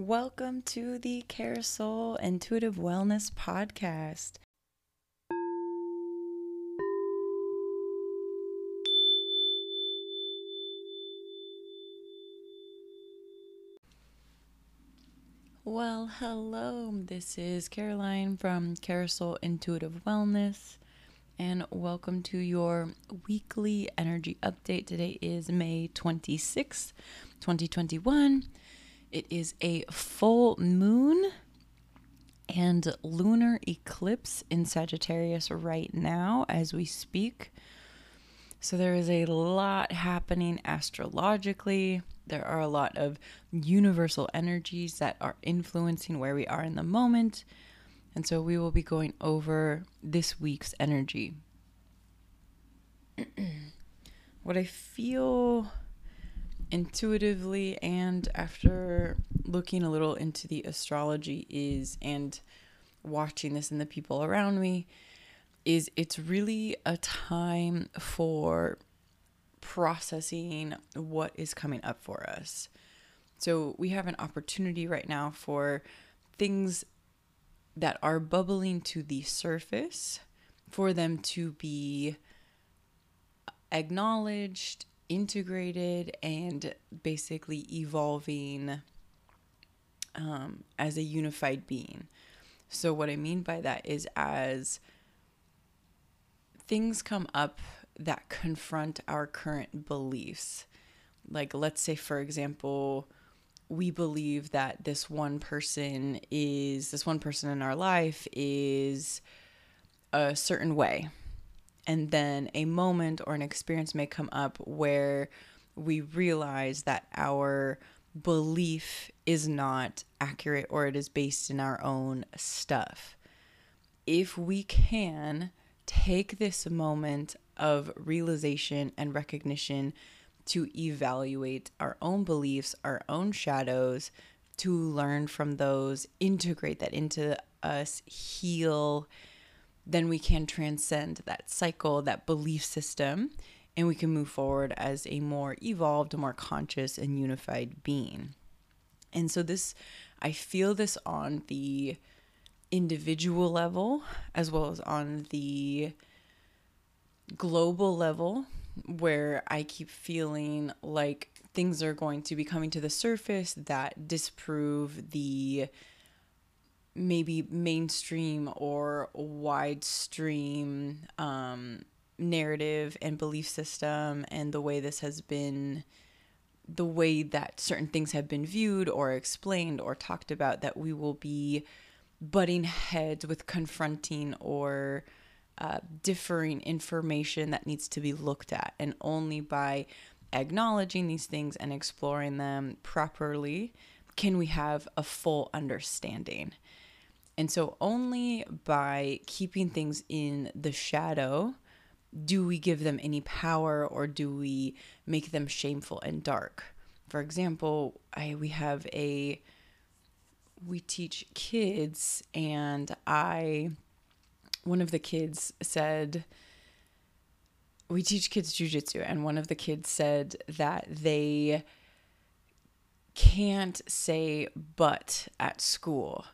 Welcome to the Carousel Intuitive Wellness Podcast. Well, hello. This is Caroline from Carousel Intuitive Wellness, and welcome to your weekly energy update. Today is May 26th, 2021. It is a full moon and lunar eclipse in Sagittarius right now as we speak. So there is a lot happening astrologically. There are a lot of universal energies that are influencing where we are in the moment. And so we will be going over this week's energy. what I feel intuitively and after looking a little into the astrology is and watching this in the people around me is it's really a time for processing what is coming up for us. So we have an opportunity right now for things that are bubbling to the surface for them to be acknowledged, integrated, and basically evolving um, as a unified being. So, what I mean by that is as things come up that confront our current beliefs. Like, let's say, for example, we believe that this one person is, this one person in our life is a certain way. And then a moment or an experience may come up where we realize that our belief is not accurate or it is based in our own stuff. If we can take this moment of realization and recognition to evaluate our own beliefs, our own shadows, to learn from those, integrate that into us, heal, then we can transcend that cycle, that belief system, and we can move forward as a more evolved, more conscious, and unified being. And so, this, I feel this on the individual level as well as on the global level where I keep feeling like things are going to be coming to the surface that disprove the maybe mainstream or wide stream um, narrative and belief system and the way this has been the way that certain things have been viewed or explained or talked about that we will be butting heads with confronting or uh, differing information that needs to be looked at. And only by acknowledging these things and exploring them properly can we have a full understanding. And so, only by keeping things in the shadow do we give them any power or do we make them shameful and dark. For example, I, we have a we teach kids and I one of the kids said we teach kids jujitsu and one of the kids said that they can't say but at school.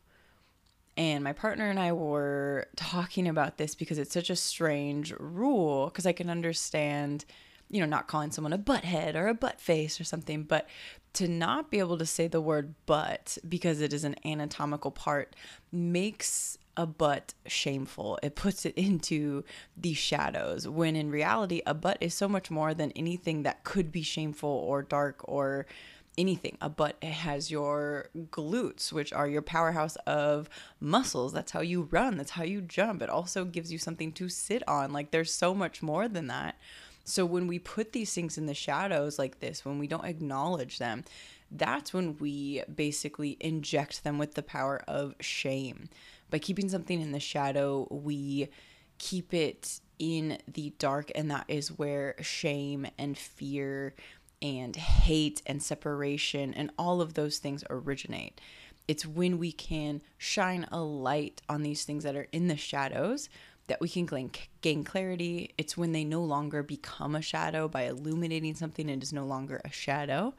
And my partner and I were talking about this because it's such a strange rule because I can understand you know, not calling someone a butthead or a butt face or something, but to not be able to say the word butt because it is an anatomical part makes a butt shameful. It puts it into the shadows when in reality, a butt is so much more than anything that could be shameful or dark or anything. Uh, A butt has your glutes, which are your powerhouse of muscles. That's how you run, that's how you jump. It also gives you something to sit on. Like there's so much more than that. So when we put these things in the shadows like this, when we don't acknowledge them, that's when we basically inject them with the power of shame. By keeping something in the shadow, we keep it in the dark, and that is where shame and fear and hate and separation and all of those things originate. It's when we can shine a light on these things that are in the shadows that we can gain, clarity. It's when they no longer become a shadow by illuminating something, it is no longer a shadow.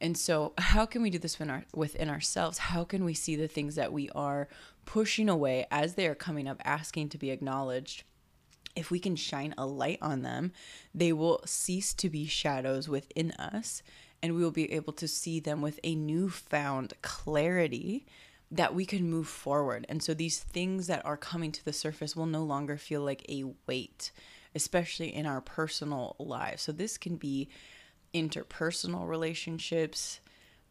And so, how can we do this within, our, within ourselves? How can we see the things that we are pushing away as they are coming up, asking to be acknowledged? If we can shine a light on them, they will cease to be shadows within us, and we will be able to see them with a newfound clarity that we can move forward. And so, these things that are coming to the surface will no longer feel like a weight, especially in our personal lives. So, this can be interpersonal relationships.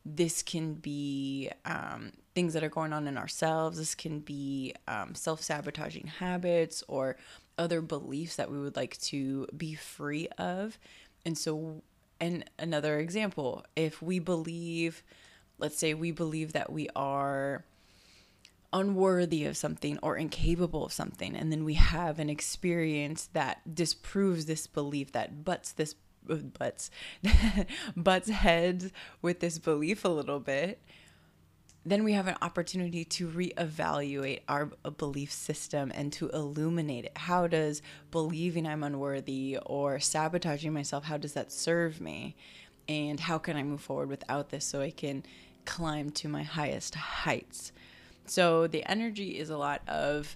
This can be um, things that are going on in ourselves. This can be um, self sabotaging habits or other beliefs that we would like to be free of. And so, and another example, if we believe, let's say we believe that we are unworthy of something or incapable of something, and then we have an experience that disproves this belief, that butts this butts butts heads with this belief a little bit then we have an opportunity to reevaluate our uh, belief system and to illuminate it. How does believing i'm unworthy or sabotaging myself how does that serve me? And how can i move forward without this so i can climb to my highest heights? So the energy is a lot of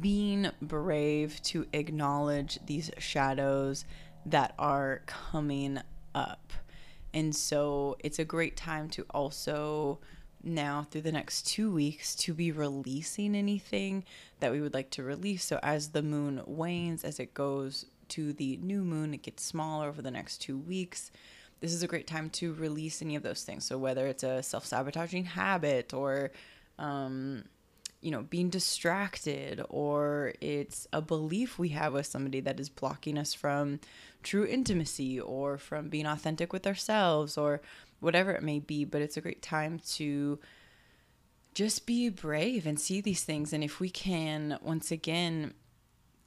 being brave to acknowledge these shadows that are coming up. And so it's a great time to also now through the next two weeks to be releasing anything that we would like to release. So as the moon wanes, as it goes to the new moon, it gets smaller over the next two weeks. This is a great time to release any of those things. So whether it's a self sabotaging habit or um, you know, being distracted or it's a belief we have with somebody that is blocking us from true intimacy or from being authentic with ourselves or whatever it may be. But it's a great time to just be brave and see these things. And if we can, once again,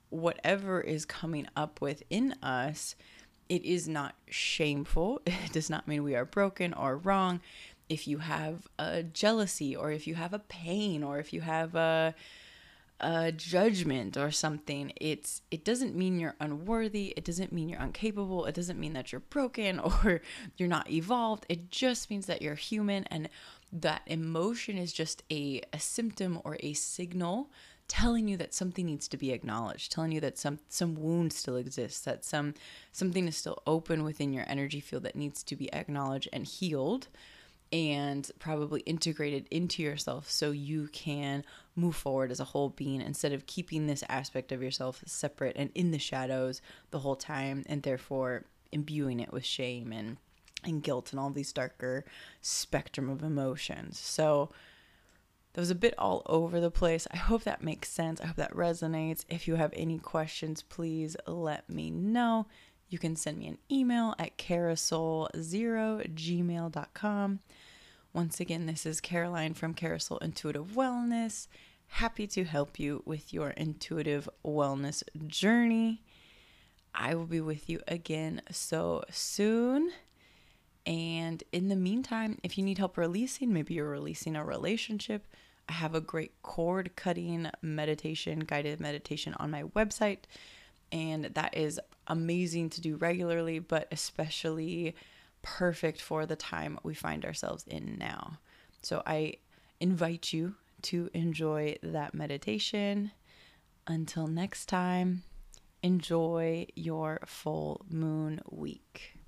whatever is coming up within us, it is not shameful. It does not mean we are broken or wrong if you have a jealousy or if you have a pain or if you have a a judgment or something it's it doesn't mean you're unworthy it doesn't mean you're incapable it doesn't mean that you're broken or you're not evolved it just means that you're human and that emotion is just a, a symptom or a signal telling you that something needs to be acknowledged telling you that some some wound still exists that some something is still open within your energy field that needs to be acknowledged and healed and probably integrated into yourself so you can move forward as a whole being instead of keeping this aspect of yourself separate and in the shadows the whole time and therefore imbuing it with shame and and guilt and all these darker spectrum of emotions. So that was a bit all over the place. I hope that makes sense. I hope that resonates. If you have any questions, please let me know. You can send me an email at carousel0gmail.com. Once again, this is Caroline from Carousel Intuitive Wellness. Happy to help you with your intuitive wellness journey. I will be with you again so soon. And in the meantime, if you need help releasing, maybe you're releasing a relationship, I have a great cord cutting meditation, guided meditation on my website and that is amazing to do regularly, but especially perfect for the time we find ourselves in now. So I invite you to enjoy that meditation. Until next time, enjoy your full moon week.